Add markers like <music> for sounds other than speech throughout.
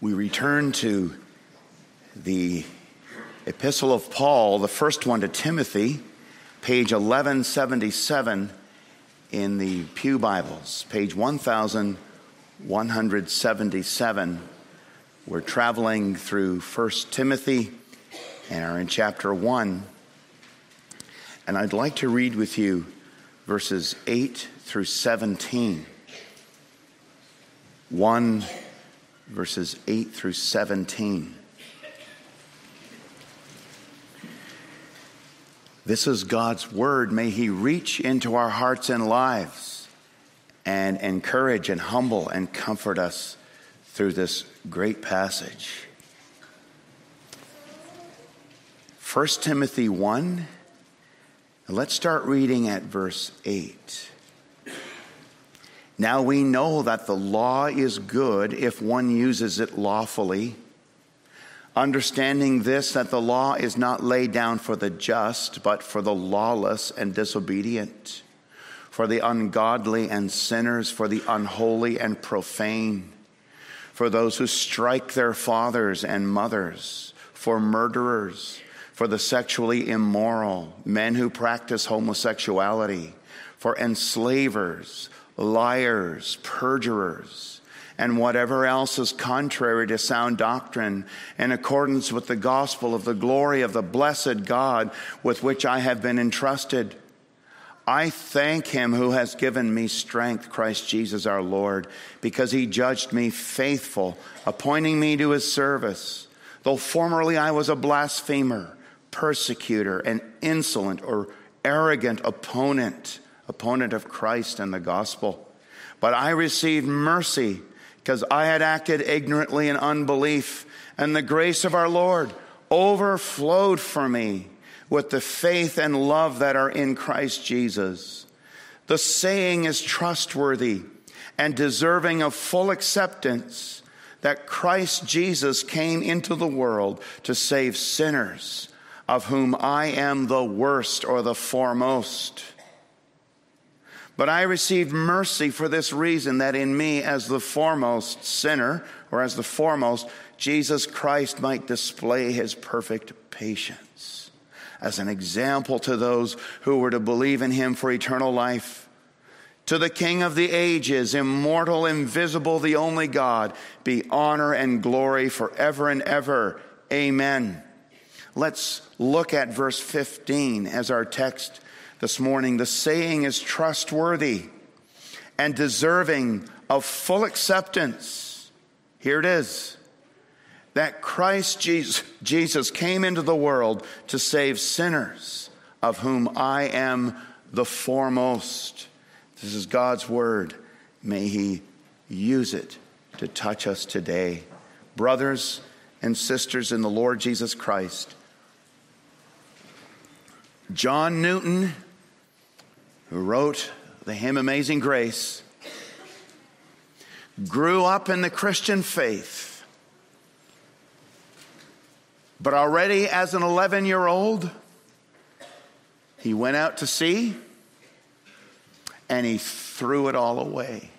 we return to the Epistle of Paul, the first one to Timothy, page 1177 in the Pew Bibles, page 1177. We're traveling through 1 Timothy and are in chapter 1. And I'd like to read with you verses 8 through 17. 1 verses 8 through 17. This is God's word. May He reach into our hearts and lives and encourage and humble and comfort us through this great passage. 1 Timothy 1. Let's start reading at verse 8. Now we know that the law is good if one uses it lawfully. Understanding this, that the law is not laid down for the just, but for the lawless and disobedient, for the ungodly and sinners, for the unholy and profane, for those who strike their fathers and mothers, for murderers, for the sexually immoral, men who practice homosexuality, for enslavers liars, perjurers, and whatever else is contrary to sound doctrine in accordance with the gospel of the glory of the blessed God with which I have been entrusted. I thank him who has given me strength, Christ Jesus our Lord, because he judged me faithful, appointing me to his service. Though formerly I was a blasphemer, persecutor, an insolent or arrogant opponent, opponent of Christ and the gospel. But I received mercy because I had acted ignorantly in unbelief, and the grace of our Lord overflowed for me with the faith and love that are in Christ Jesus. The saying is trustworthy and deserving of full acceptance that Christ Jesus came into the world to save sinners, of whom I am the worst or the foremost. But I received mercy for this reason that in me, as the foremost sinner, or as the foremost, Jesus Christ might display his perfect patience as an example to those who were to believe in him for eternal life. To the King of the ages, immortal, invisible, the only God, be honor and glory forever and ever. Amen. Let's look at verse 15 as our text this morning, the saying is trustworthy and deserving of full acceptance. Here it is that Christ Jesus, came into the world to save sinners, of whom I am the foremost. This is God's word. May He use it to touch us today. Brothers and sisters in the Lord Jesus Christ, John Newton who wrote the hymn Amazing Grace, grew up in the Christian faith. But already as an 11 year old, he went out to sea and he threw it all away.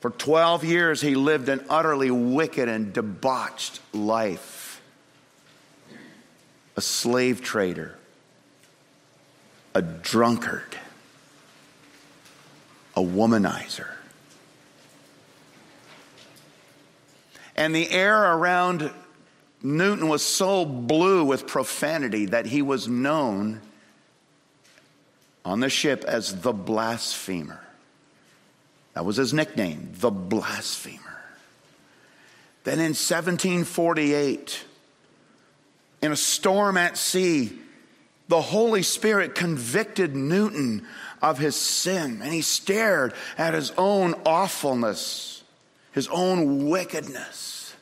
For 12 years, he lived an utterly wicked and debauched life. A slave trader, a drunkard, a womanizer. And the air around Newton was so blue with profanity that he was known on the ship as the blasphemer. That was his nickname, the blasphemer. Then in 1748, in a storm at sea, the Holy Spirit convicted Newton of his sin, and he stared at his own awfulness, his own wickedness.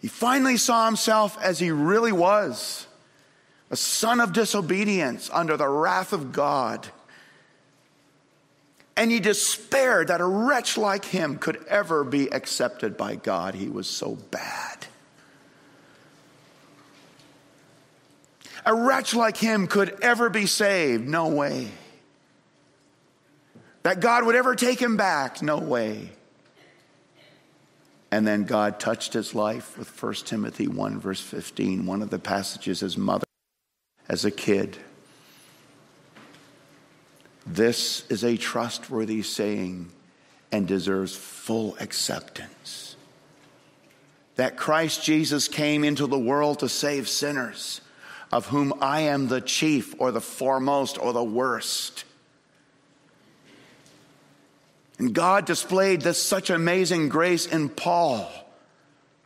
He finally saw himself as he really was a son of disobedience under the wrath of God. And he despaired that a wretch like him could ever be accepted by God. He was so bad. A wretch like him could ever be saved? No way. That God would ever take him back? No way. And then God touched his life with 1 Timothy 1, verse 15, one of the passages his mother as a kid. This is a trustworthy saying and deserves full acceptance. That Christ Jesus came into the world to save sinners, of whom I am the chief or the foremost or the worst. And God displayed this such amazing grace in Paul,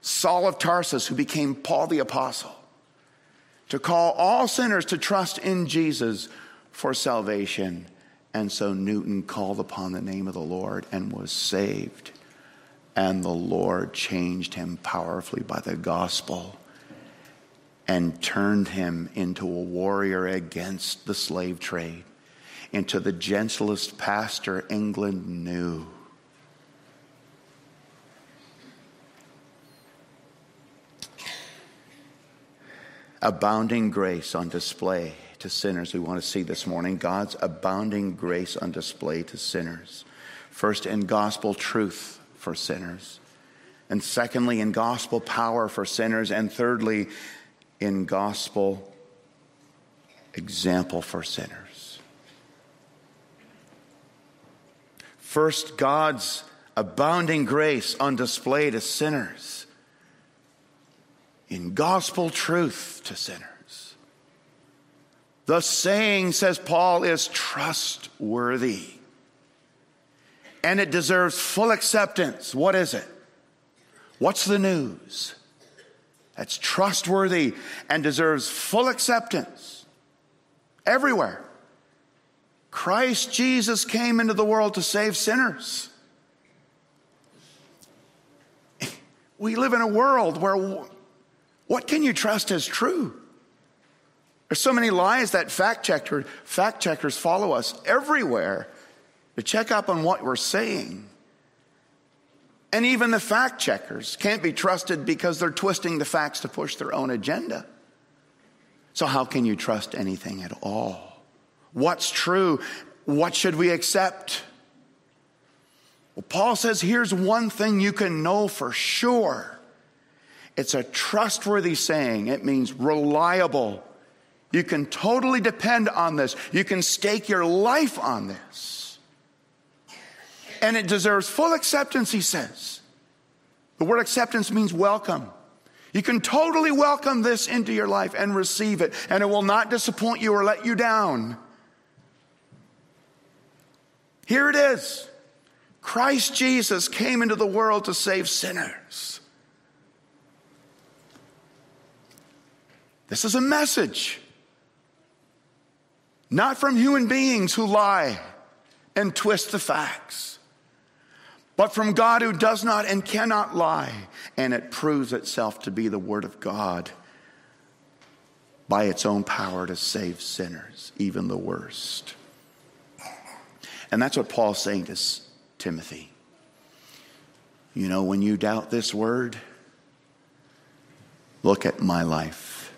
Saul of Tarsus, who became Paul the Apostle, to call all sinners to trust in Jesus for salvation. And so Newton called upon the name of the Lord and was saved. And the Lord changed him powerfully by the gospel and turned him into a warrior against the slave trade into the gentlest pastor England knew. Abounding grace on display to sinners. We want to see this morning God's abounding grace on display to sinners. First, in gospel truth for sinners. And secondly, in gospel power for sinners. And thirdly, in gospel example for sinners. First, God's abounding grace on display to sinners, in gospel truth to sinners. The saying, says Paul, is trustworthy. And it deserves full acceptance. What is it? What's the news? That's trustworthy and deserves full acceptance everywhere. Christ Jesus came into the world to save sinners. <laughs> We live in a world where what can you trust as true? There's so many lies that fact, checker, fact checkers follow us everywhere to check up on what we're saying. And even the fact checkers can't be trusted because they're twisting the facts to push their own agenda. So, how can you trust anything at all? What's true? What should we accept? Well, Paul says here's one thing you can know for sure it's a trustworthy saying, it means reliable. You can totally depend on this, you can stake your life on this. And it deserves full acceptance, he says. The word acceptance means welcome. You can totally welcome this into your life and receive it, and it will not disappoint you or let you down. Here it is Christ Jesus came into the world to save sinners. This is a message, not from human beings who lie and twist the facts, but from God who does not and cannot lie, and it proves itself to be the Word of God by its own power to save sinners, even the worst. And that's what Paul's saying to Timothy. You know, when you doubt this word, look at my life.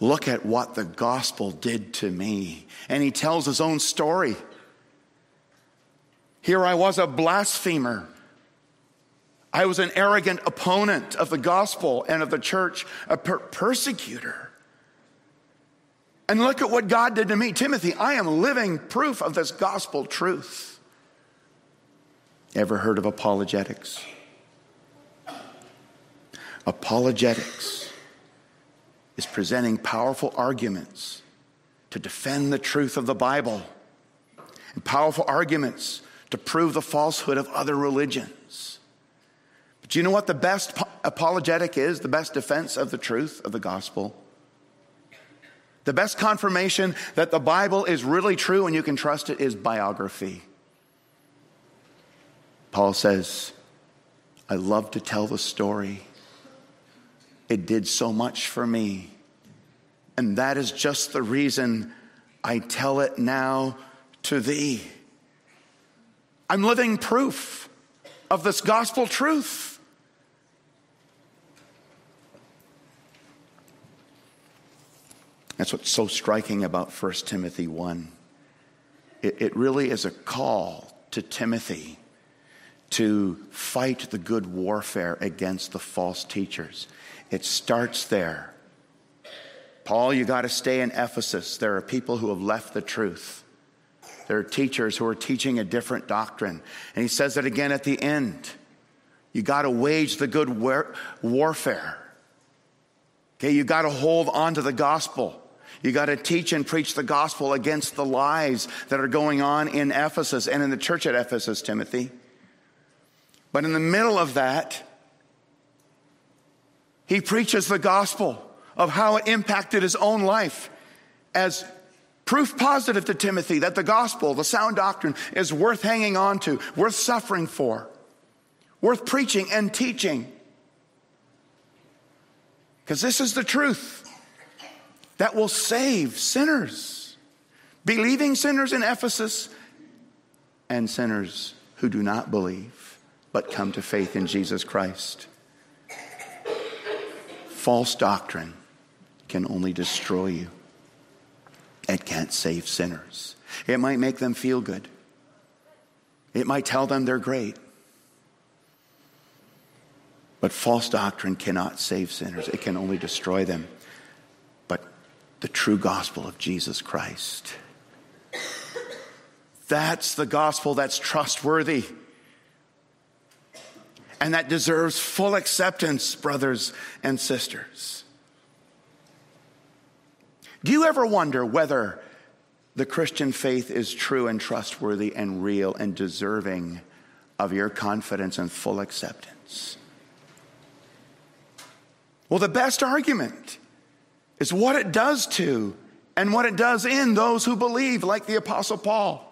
Look at what the gospel did to me. And he tells his own story. Here I was a blasphemer. I was an arrogant opponent of the gospel and of the church, a per- persecutor. And look at what God did to me. Timothy, I am living proof of this gospel truth. Ever heard of apologetics? Apologetics is presenting powerful arguments to defend the truth of the Bible and powerful arguments to prove the falsehood of other religions. But you know what the best apologetic is, the best defense of the truth of the gospel? The best confirmation that the Bible is really true and you can trust it is biography. Paul says, I love to tell the story. It did so much for me. And that is just the reason I tell it now to thee. I'm living proof of this gospel truth. That's what's so striking about 1 Timothy 1. It, it really is a call to Timothy to fight the good warfare against the false teachers. It starts there. Paul, you got to stay in Ephesus. There are people who have left the truth. There are teachers who are teaching a different doctrine. And he says it again at the end. You got to wage the good war- warfare. Okay, you got to hold on to the gospel. You got to teach and preach the gospel against the lies that are going on in Ephesus and in the church at Ephesus, Timothy. But in the middle of that, he preaches the gospel of how it impacted his own life as proof positive to Timothy that the gospel, the sound doctrine, is worth hanging on to, worth suffering for, worth preaching and teaching. Because this is the truth that will save sinners, believing sinners in Ephesus and sinners who do not believe but come to faith in Jesus Christ. False doctrine can only destroy you. It can't save sinners. It might make them feel good. It might tell them they're great. But false doctrine cannot save sinners. It can only destroy them But the true gospel of Jesus Christ. That's the gospel that's trustworthy and that deserves full acceptance, brothers and sisters. Do you ever wonder whether the Christian faith is true and trustworthy and real and deserving of your confidence and full acceptance? Well, the best argument is what it does to and what it does in those who believe, like the Apostle Paul.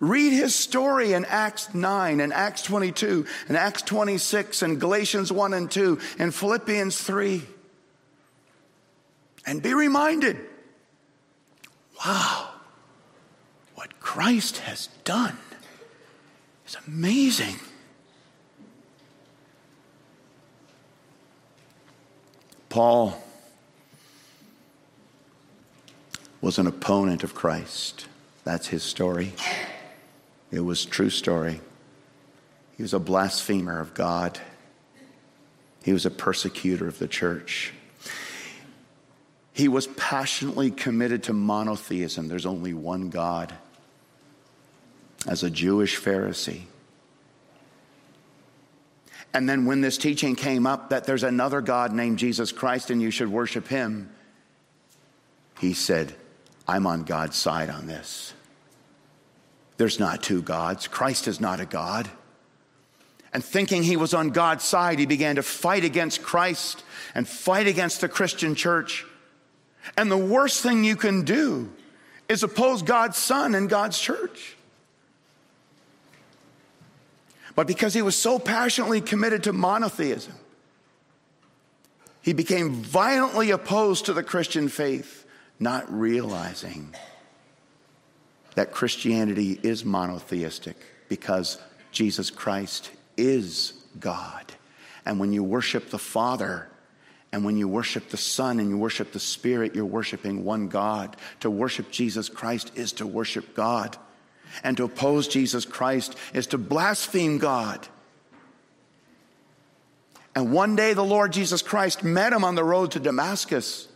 Read his story in Acts 9 and Acts 22 and Acts 26 and Galatians 1 and 2 and Philippians 3. And be reminded wow, what Christ has done is amazing. Paul was an opponent of Christ. That's his story. It was true story. He was a blasphemer of God. He was a persecutor of the church. He was passionately committed to monotheism. There's only one God. As a Jewish Pharisee. And then when this teaching came up that there's another God named Jesus Christ and you should worship him, he said, I'm on God's side on this. There's not two gods. Christ is not a God. And thinking he was on God's side, he began to fight against Christ and fight against the Christian church. And the worst thing you can do is oppose God's Son and God's church. But because he was so passionately committed to monotheism, he became violently opposed to the Christian faith not realizing that Christianity is monotheistic because Jesus Christ is God. And when you worship the Father, and when you worship the Son and you worship the Spirit, you're worshiping one God. To worship Jesus Christ is to worship God. And to oppose Jesus Christ is to blaspheme God. And one day the Lord Jesus Christ met him on the road to Damascus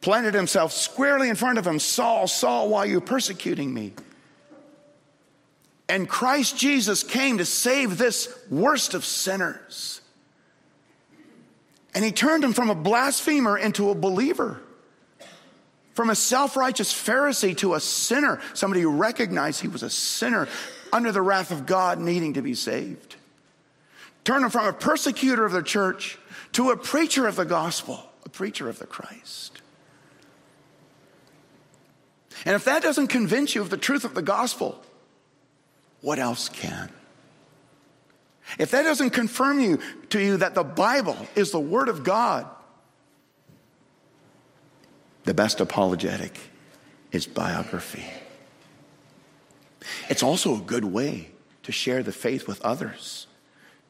planted himself squarely in front of him Saul, Saul, why are you persecuting me? And Christ Jesus came to save this worst of sinners. And he turned him from a blasphemer into a believer, from a self righteous Pharisee to a sinner, somebody who recognized he was a sinner under the wrath of God needing to be saved. Turned him from a persecutor of the church to a preacher of the gospel, a preacher of the Christ. And if that doesn't convince you of the truth of the gospel, what else can? If that doesn't confirm you to you that the Bible is the word of God, the best apologetic is biography. It's also a good way to share the faith with others.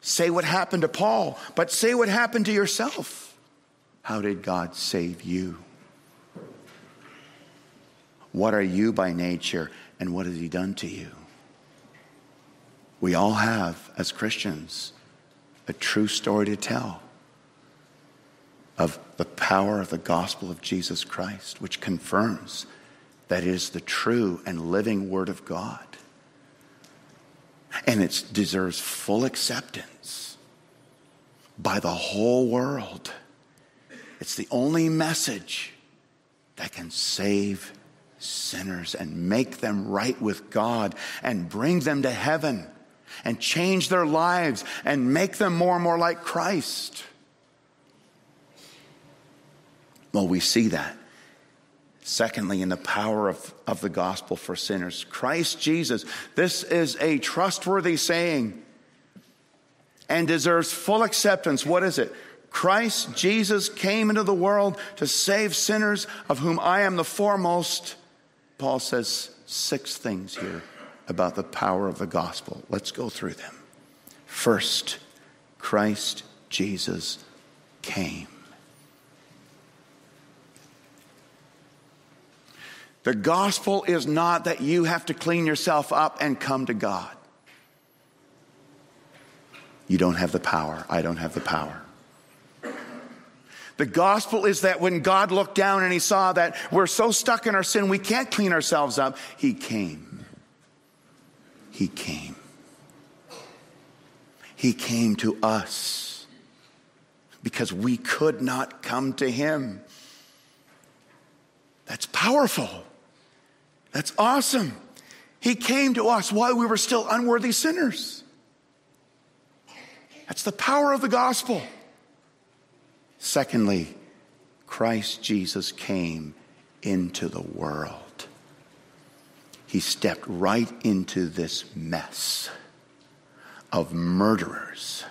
Say what happened to Paul, but say what happened to yourself. How did God save you? What are you by nature, and what has He done to you? We all have, as Christians, a true story to tell of the power of the gospel of Jesus Christ, which confirms that it is the true and living Word of God. And it deserves full acceptance by the whole world. It's the only message that can save sinners and make them right with God and bring them to heaven and change their lives and make them more and more like Christ. Well, we see that. Secondly, in the power of, of the gospel for sinners. Christ Jesus, this is a trustworthy saying and deserves full acceptance. What is it? Christ Jesus came into the world to save sinners, of whom I am the foremost. Paul says six things here about the power of the gospel. Let's go through them. First, Christ Jesus came. The gospel is not that you have to clean yourself up and come to God. You don't have the power. I don't have the power. The gospel is that when God looked down and he saw that we're so stuck in our sin, we can't clean ourselves up, he came. He came. He came to us because we could not come to him. That's powerful. That's awesome. He came to us while we were still unworthy sinners. That's the power of the gospel. Secondly, Christ Jesus came into the world. He stepped right into this mess of murderers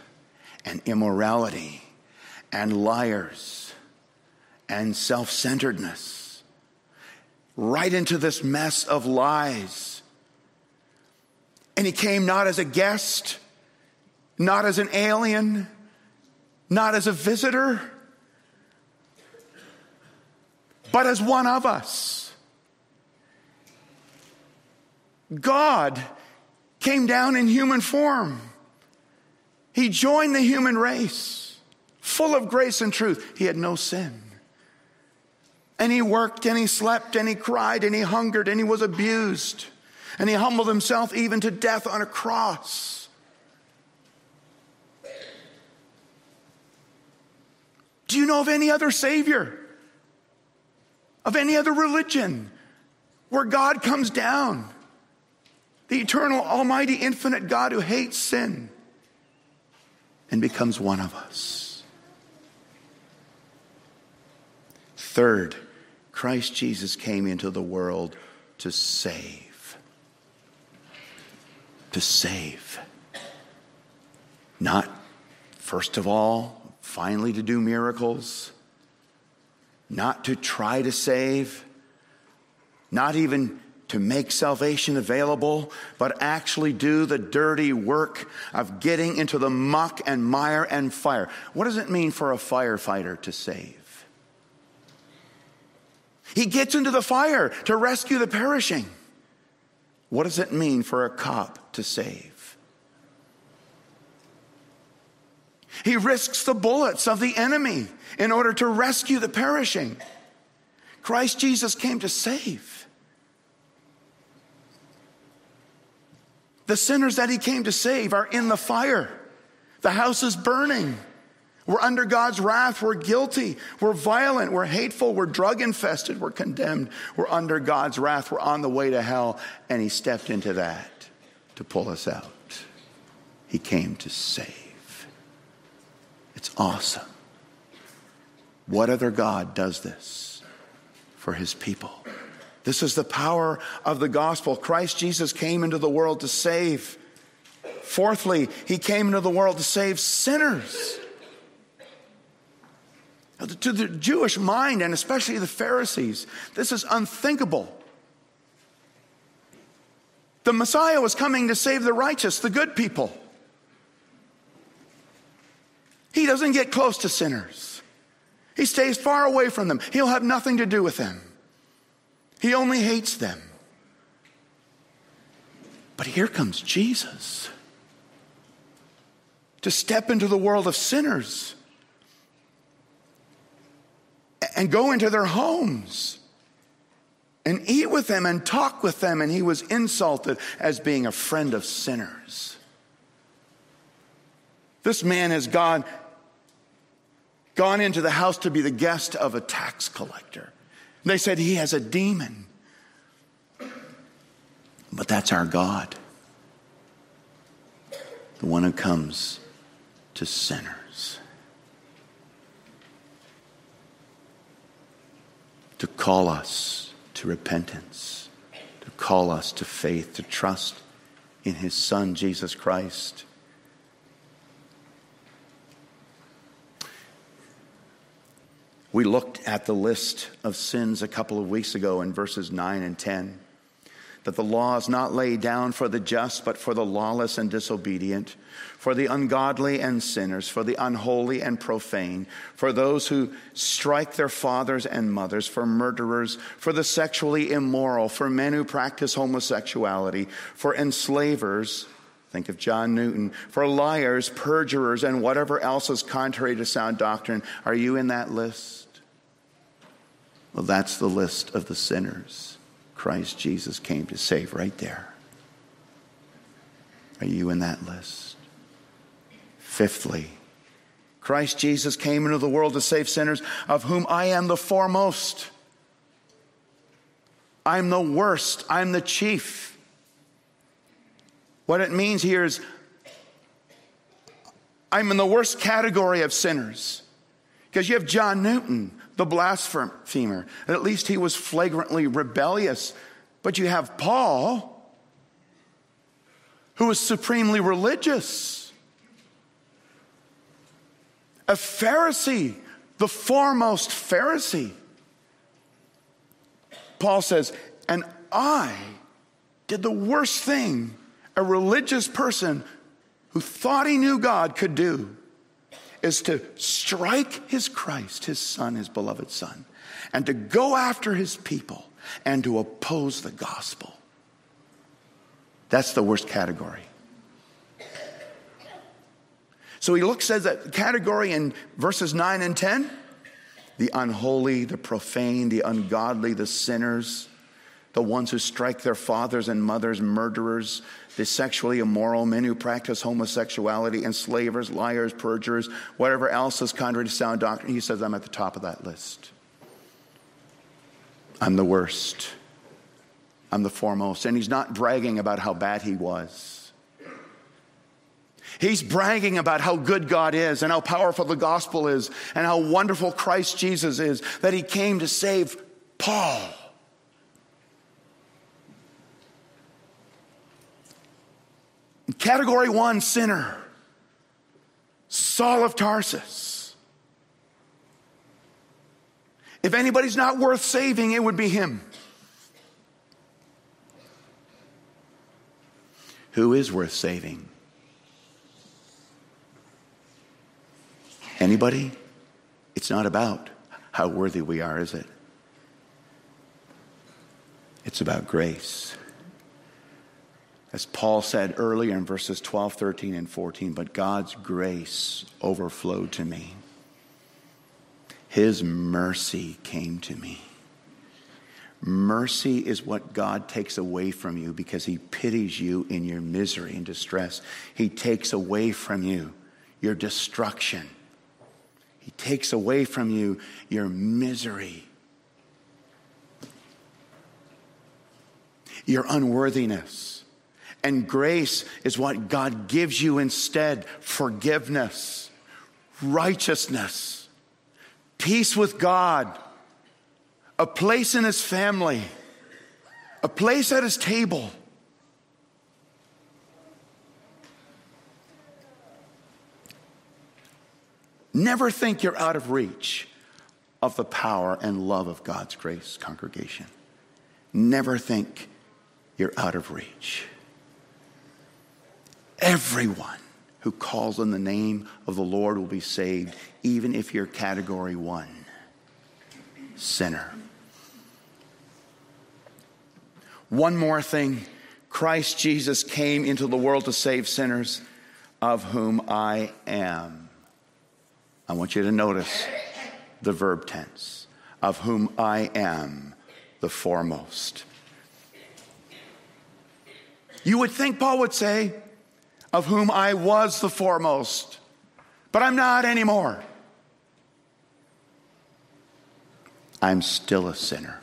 and immorality and liars and self centeredness right into this mess of lies. And he came not as a guest, not as an alien, not as a visitor, but as one of us. God came down in human form. He joined the human race, full of grace and truth. He had no sin. And he worked and he slept and he cried and he hungered and he was abused. And he humbled himself even to death on a cross. Do you know of any other Savior? Of any other religion where God comes down? The eternal, almighty, infinite God who hates sin and becomes one of us. Third, Christ Jesus came into the world to save. To save. Not, first of all, finally to do miracles, not to try to save, not even to make salvation available, but actually do the dirty work of getting into the muck and mire and fire. What does it mean for a firefighter to save? He gets into the fire to rescue the perishing. What does it mean for a cop to save? He risks the bullets of the enemy in order to rescue the perishing. Christ Jesus came to save. The sinners that he came to save are in the fire. The house is burning. We're under God's wrath. We're guilty. We're violent. We're hateful. We're drug infested. We're condemned. We're under God's wrath. We're on the way to hell. And He stepped into that to pull us out. He came to save. It's awesome. What other God does this for His people? This is the power of the gospel. Christ Jesus came into the world to save. Fourthly, He came into the world to save sinners. To the Jewish mind, and especially the Pharisees, this is unthinkable. The Messiah was coming to save the righteous, the good people. He doesn't get close to sinners. He stays far away from them. He'll have nothing to do with them. He only hates them. But here comes Jesus. to step into the world of sinners and go into their homes and eat with them and talk with them. And he was insulted as being a friend of sinners. This man has gone, gone into the house to be the guest of a tax collector. They said he has a demon. But that's our God, the one who comes to sinners. To call us to repentance, to call us to faith, to trust in his Son, Jesus Christ. We looked at the list of sins a couple of weeks ago in verses 9 and 10 that the law is not laid down for the just, but for the lawless and disobedient, for the ungodly and sinners, for the unholy and profane, for those who strike their fathers and mothers, for murderers, for the sexually immoral, for men who practice homosexuality, for enslavers. Think of John Newton. For liars, perjurers, and whatever else is contrary to sound doctrine. Are you in that list? Well, that's the list of the sinners. Christ Jesus came to save right there. Are you in that list? Fifthly, Christ Jesus came into the world to save sinners, of whom I am the foremost. I'm the worst. I'm the chief. What it means here is I'm in the worst category of sinners. Because you have John Newton, the blasphemer. At least he was flagrantly rebellious. But you have Paul, who was supremely religious, a Pharisee, the foremost Pharisee. Paul says, and I did the worst thing a religious person who thought he knew God could do is to strike his Christ, his son, his beloved son, and to go after his people and to oppose the gospel. That's the worst category. So he looks at that category in verses 9 and 10 the unholy, the profane, the ungodly, the sinners, the ones who strike their fathers and mothers, murderers, the sexually immoral, men who practice homosexuality, enslavers, liars, perjurers, whatever else is contrary to sound doctrine. He says, I'm at the top of that list. I'm the worst. I'm the foremost. And he's not bragging about how bad he was. He's bragging about how good God is and how powerful the gospel is and how wonderful Christ Jesus is, that he came to save Paul. Category one sinner, Saul of Tarsus. If anybody's not worth saving, it would be him. Who is worth saving? Anybody? It's not about how worthy we are, is it? It's about grace. As Paul said earlier in verses 12, 13, and 14, but God's grace overflowed to me. His mercy came to me. Mercy is what God takes away from you because He pities you in your misery and distress. He takes away from you your destruction. He takes away from you your misery, your unworthiness. And grace is what God gives you instead forgiveness, righteousness, peace with God, a place in His family, a place at His table. Never think you're out of reach of the power and love of God's grace, congregation. Never think you're out of reach. Everyone who calls on the name of the Lord will be saved, even if you're category one sinner. One more thing Christ Jesus came into the world to save sinners, of whom I am. I want you to notice the verb tense of whom I am the foremost. You would think Paul would say, of whom I was the foremost, but I'm not anymore. I'm still a sinner.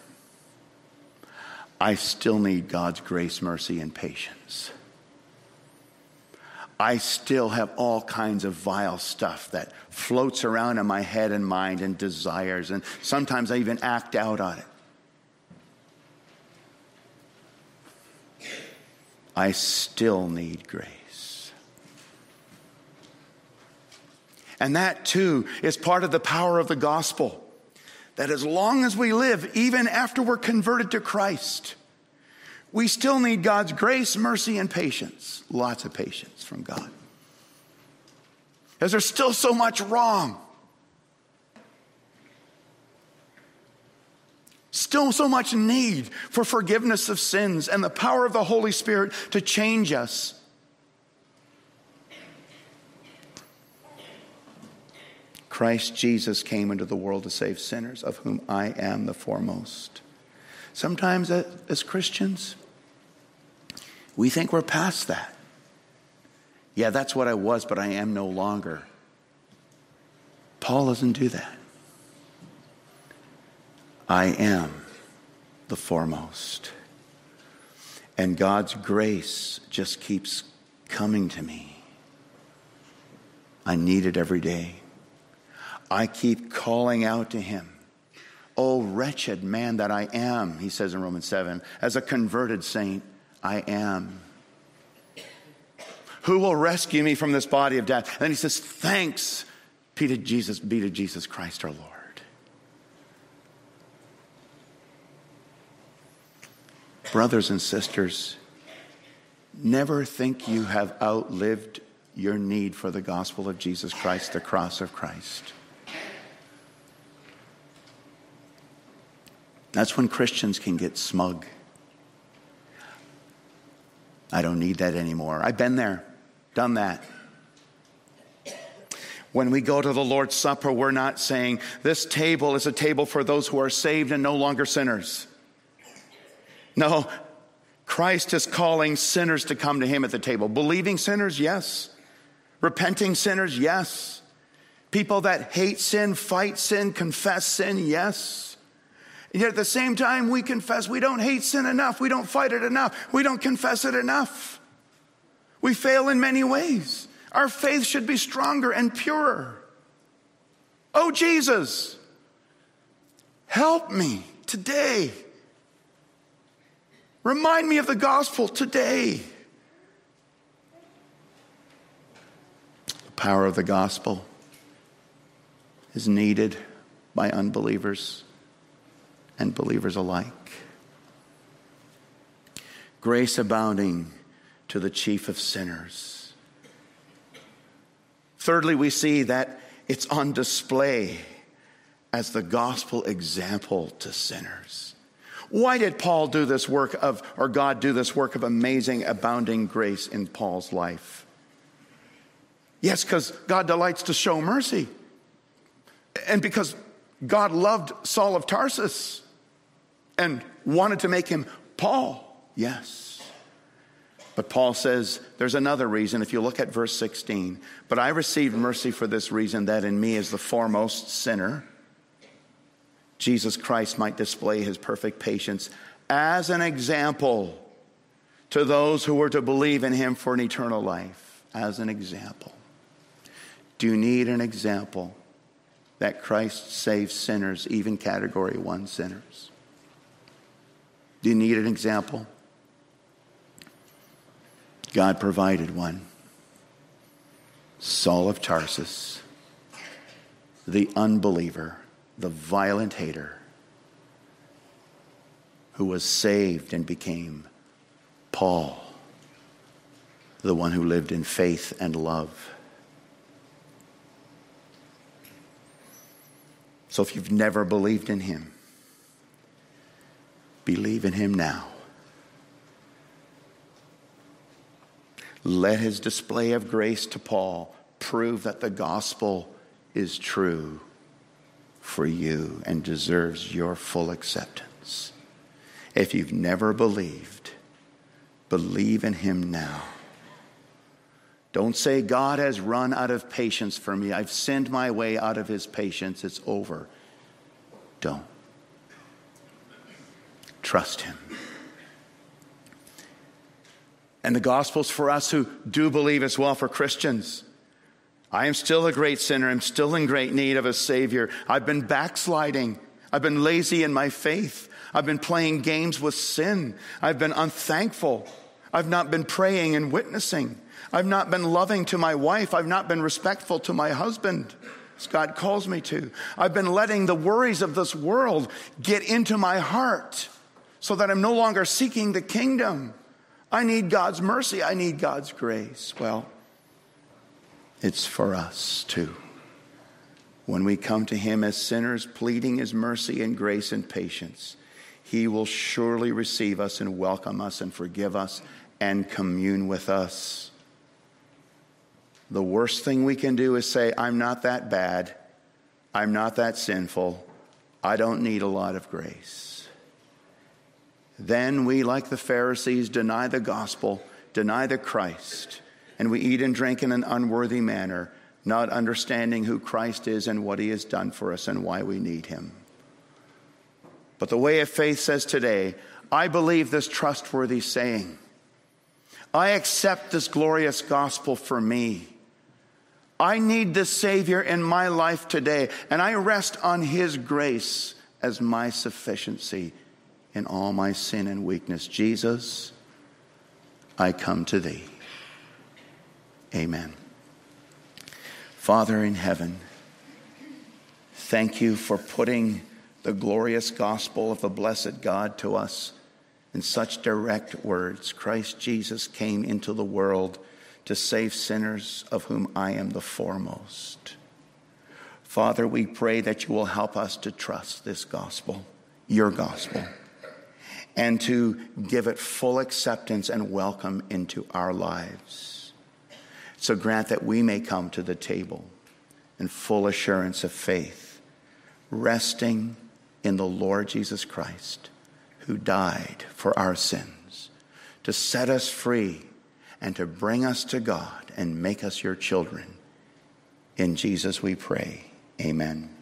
I still need God's grace, mercy, and patience. I still have all kinds of vile stuff that floats around in my head and mind and desires, and sometimes I even act out on it. I still need grace. And that too is part of the power of the gospel. That as long as we live, even after we're converted to Christ, we still need God's grace, mercy, and patience. Lots of patience from God. Because there's still so much wrong. Still, so much need for forgiveness of sins and the power of the Holy Spirit to change us. Christ Jesus came into the world to save sinners, of whom I am the foremost. Sometimes, as Christians, we think we're past that. Yeah, that's what I was, but I am no longer. Paul doesn't do that. I am the foremost. And God's grace just keeps coming to me. I need it every day. I keep calling out to him. Oh, wretched man that I am, he says in Romans 7. As a converted saint, I am. Who will rescue me from this body of death? And then he says, Thanks be to Jesus, be to Jesus Christ our Lord. Brothers and sisters, never think you have outlived your need for the gospel of Jesus Christ, the cross of Christ. That's when Christians can get smug. I don't need that anymore. I've been there, done that. When we go to the Lord's Supper, we're not saying, This table is a table for those who are saved and no longer sinners. No, Christ is calling sinners to come to Him at the table. Believing sinners, yes. Repenting sinners, yes. People that hate sin, fight sin, confess sin, yes. And yet at the same time, we confess we don't hate sin enough. We don't fight it enough. We don't confess it enough. We fail in many ways. Our faith should be stronger and purer. Oh, Jesus, help me today. Remind me of the gospel today. The power of the gospel is needed by unbelievers and believers alike. Grace abounding to the chief of sinners. Thirdly, we see that it's on display as the gospel example to sinners. Why did Paul do this work of, or God do this work of amazing, abounding grace in Paul's life? Yes, because God delights to show mercy. And because God loved Saul of Tarsus and wanted to make him Paul. Yes. But Paul says there's another reason. If you look at verse 16, but I received mercy for this reason that in me, as the foremost sinner, Jesus Christ might display his perfect patience as an example to those who were to believe in him for an eternal life. As an example. Do you need an example that Christ saves sinners, even category one sinners? Do you need an example? God provided one. Saul of Tarsus, the unbeliever, the violent hater, who was saved and became Paul, the one who lived in faith and love. So if you've never believed in him, Believe in him now. Let his display of grace to Paul prove that the gospel is true for you and deserves your full acceptance. If you've never believed, believe in him now. Don't say, God has run out of patience for me. I've sinned my way out of his patience. It's over. Don't. Trust him. And the gospel's for us who do believe as well, for Christians. I am still a great sinner. I'm still in great need of a Savior. I've been backsliding. I've been lazy in my faith. I've been playing games with sin. I've been unthankful. I've not been praying and witnessing. I've not been loving to my wife. I've not been respectful to my husband, as God calls me to. I've been letting the worries of this world get into my heart so that I'm no longer seeking the kingdom. I need God's mercy. I need God's grace. Well, it's for us too. When we come to Him as sinners, pleading His mercy and grace and patience, He will surely receive us and welcome us and forgive us and commune with us. The worst thing we can do is say, I'm not that bad. I'm not that sinful. I don't need a lot of grace. Then we, like the Pharisees, deny the gospel, deny the Christ and we eat and drink in an unworthy manner, not understanding who Christ is and what he has done for us and why we need him. But the way of faith says today, I believe this trustworthy saying. I accept this glorious gospel for me. I need this Savior in my life today, and I rest on His grace as my sufficiency in all my sin and weakness. Jesus, I come to Thee. Amen. Father in heaven, thank you for putting the glorious gospel of the blessed God to us in such direct words. Christ Jesus came into the world to save sinners, of whom I am the foremost. Father, we pray that you will help us to trust this gospel, your gospel, and to give it full acceptance and welcome into our lives. So grant that we may come to the table in full assurance of faith, resting in the Lord Jesus Christ, who died for our sins, to set us free and to bring us to God and make us your children. In Jesus we pray. Amen.